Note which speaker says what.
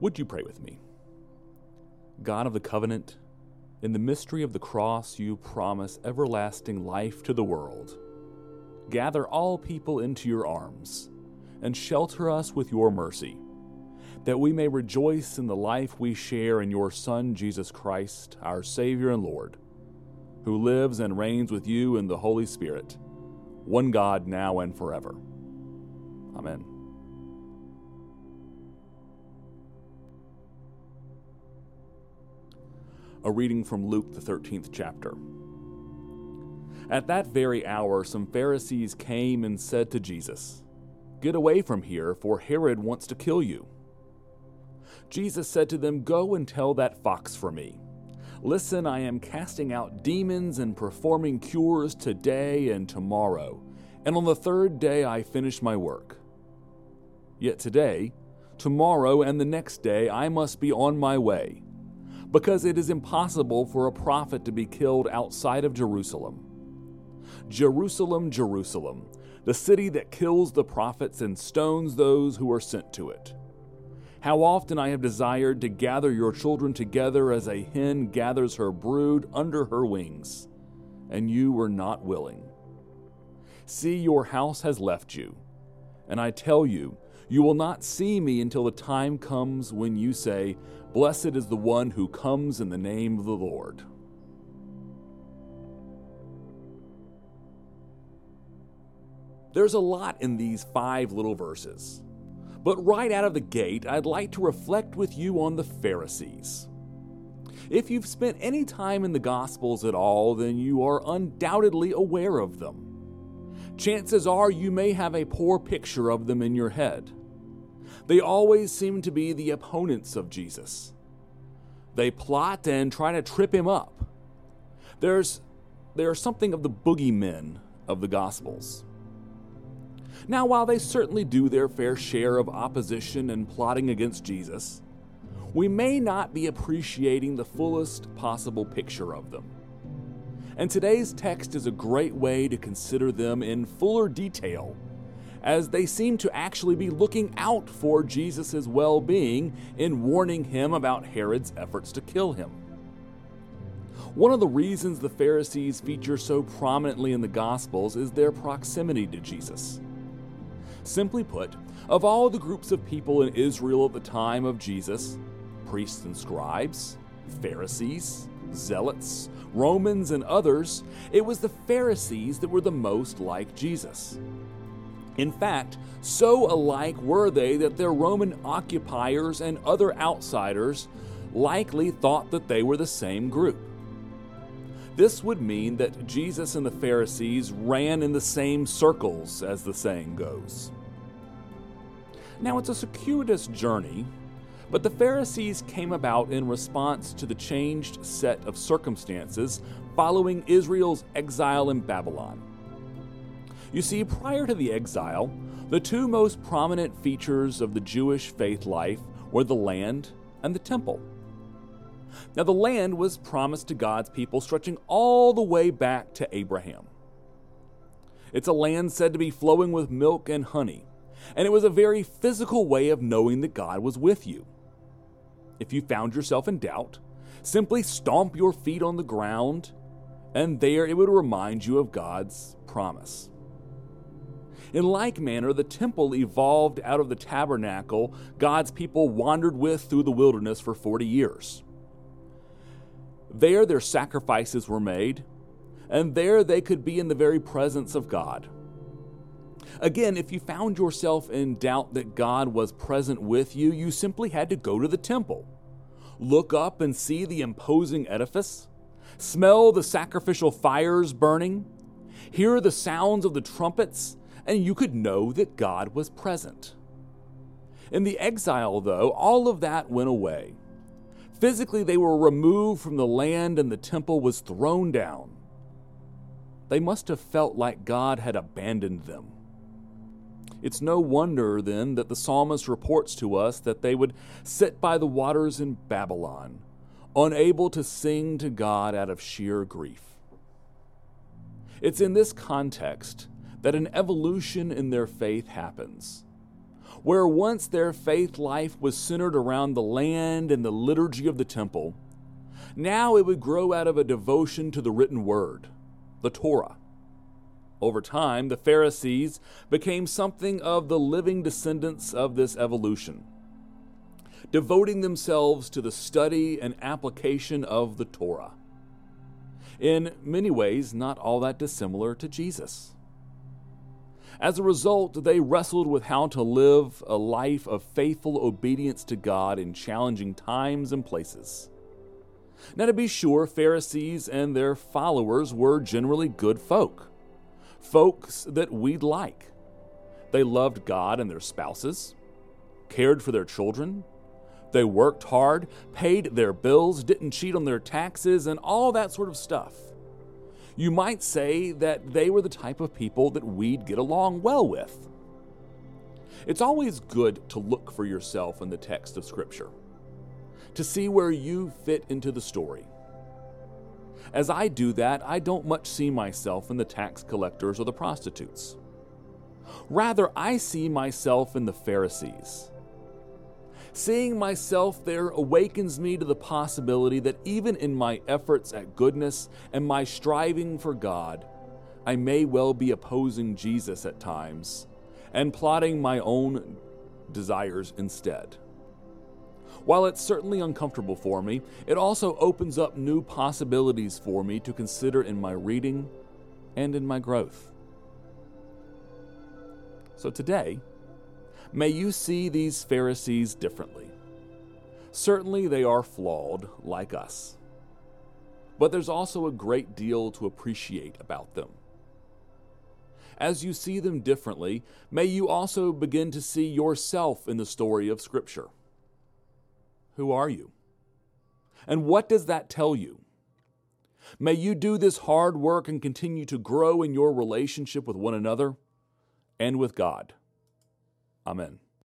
Speaker 1: Would you pray with me? God of the covenant, in the mystery of the cross, you promise everlasting life to the world. Gather all people into your arms and shelter us with your mercy, that we may rejoice in the life we share in your Son, Jesus Christ, our Savior and Lord, who lives and reigns with you in the Holy Spirit, one God now and forever. Amen. A reading from Luke, the 13th chapter. At that very hour, some Pharisees came and said to Jesus, Get away from here, for Herod wants to kill you. Jesus said to them, Go and tell that fox for me. Listen, I am casting out demons and performing cures today and tomorrow, and on the third day I finish my work. Yet today, tomorrow, and the next day I must be on my way because it is impossible for a prophet to be killed outside of Jerusalem. Jerusalem, Jerusalem, the city that kills the prophets and stones those who are sent to it. How often I have desired to gather your children together as a hen gathers her brood under her wings, and you were not willing. See, your house has left you, and I tell you, you will not see me until the time comes when you say, Blessed is the one who comes in the name of the Lord. There's a lot in these five little verses. But right out of the gate, I'd like to reflect with you on the Pharisees. If you've spent any time in the Gospels at all, then you are undoubtedly aware of them. Chances are you may have a poor picture of them in your head. They always seem to be the opponents of Jesus. They plot and try to trip him up. There's, there's something of the boogeymen of the Gospels. Now, while they certainly do their fair share of opposition and plotting against Jesus, we may not be appreciating the fullest possible picture of them. And today's text is a great way to consider them in fuller detail as they seem to actually be looking out for Jesus' well being in warning him about Herod's efforts to kill him. One of the reasons the Pharisees feature so prominently in the Gospels is their proximity to Jesus. Simply put, of all the groups of people in Israel at the time of Jesus priests and scribes, Pharisees, zealots, Romans, and others it was the Pharisees that were the most like Jesus. In fact, so alike were they that their Roman occupiers and other outsiders likely thought that they were the same group. This would mean that Jesus and the Pharisees ran in the same circles, as the saying goes. Now, it's a circuitous journey, but the Pharisees came about in response to the changed set of circumstances following Israel's exile in Babylon. You see, prior to the exile, the two most prominent features of the Jewish faith life were the land and the temple. Now, the land was promised to God's people stretching all the way back to Abraham. It's a land said to be flowing with milk and honey, and it was a very physical way of knowing that God was with you. If you found yourself in doubt, simply stomp your feet on the ground, and there it would remind you of God's promise. In like manner, the temple evolved out of the tabernacle God's people wandered with through the wilderness for 40 years. There, their sacrifices were made, and there they could be in the very presence of God. Again, if you found yourself in doubt that God was present with you, you simply had to go to the temple, look up and see the imposing edifice, smell the sacrificial fires burning, hear the sounds of the trumpets, and you could know that God was present. In the exile, though, all of that went away. Physically, they were removed from the land and the temple was thrown down. They must have felt like God had abandoned them. It's no wonder, then, that the psalmist reports to us that they would sit by the waters in Babylon, unable to sing to God out of sheer grief. It's in this context that an evolution in their faith happens. Where once their faith life was centered around the land and the liturgy of the temple, now it would grow out of a devotion to the written word, the Torah. Over time, the Pharisees became something of the living descendants of this evolution, devoting themselves to the study and application of the Torah. In many ways, not all that dissimilar to Jesus. As a result, they wrestled with how to live a life of faithful obedience to God in challenging times and places. Now, to be sure, Pharisees and their followers were generally good folk, folks that we'd like. They loved God and their spouses, cared for their children, they worked hard, paid their bills, didn't cheat on their taxes, and all that sort of stuff you might say that they were the type of people that we'd get along well with. It's always good to look for yourself in the text of Scripture, to see where you fit into the story. As I do that, I don't much see myself in the tax collectors or the prostitutes. Rather, I see myself in the Pharisees Seeing myself there awakens me to the possibility that even in my efforts at goodness and my striving for God, I may well be opposing Jesus at times and plotting my own desires instead. While it's certainly uncomfortable for me, it also opens up new possibilities for me to consider in my reading and in my growth. So today, May you see these Pharisees differently. Certainly, they are flawed, like us. But there's also a great deal to appreciate about them. As you see them differently, may you also begin to see yourself in the story of Scripture. Who are you? And what does that tell you? May you do this hard work and continue to grow in your relationship with one another and with God. Amen.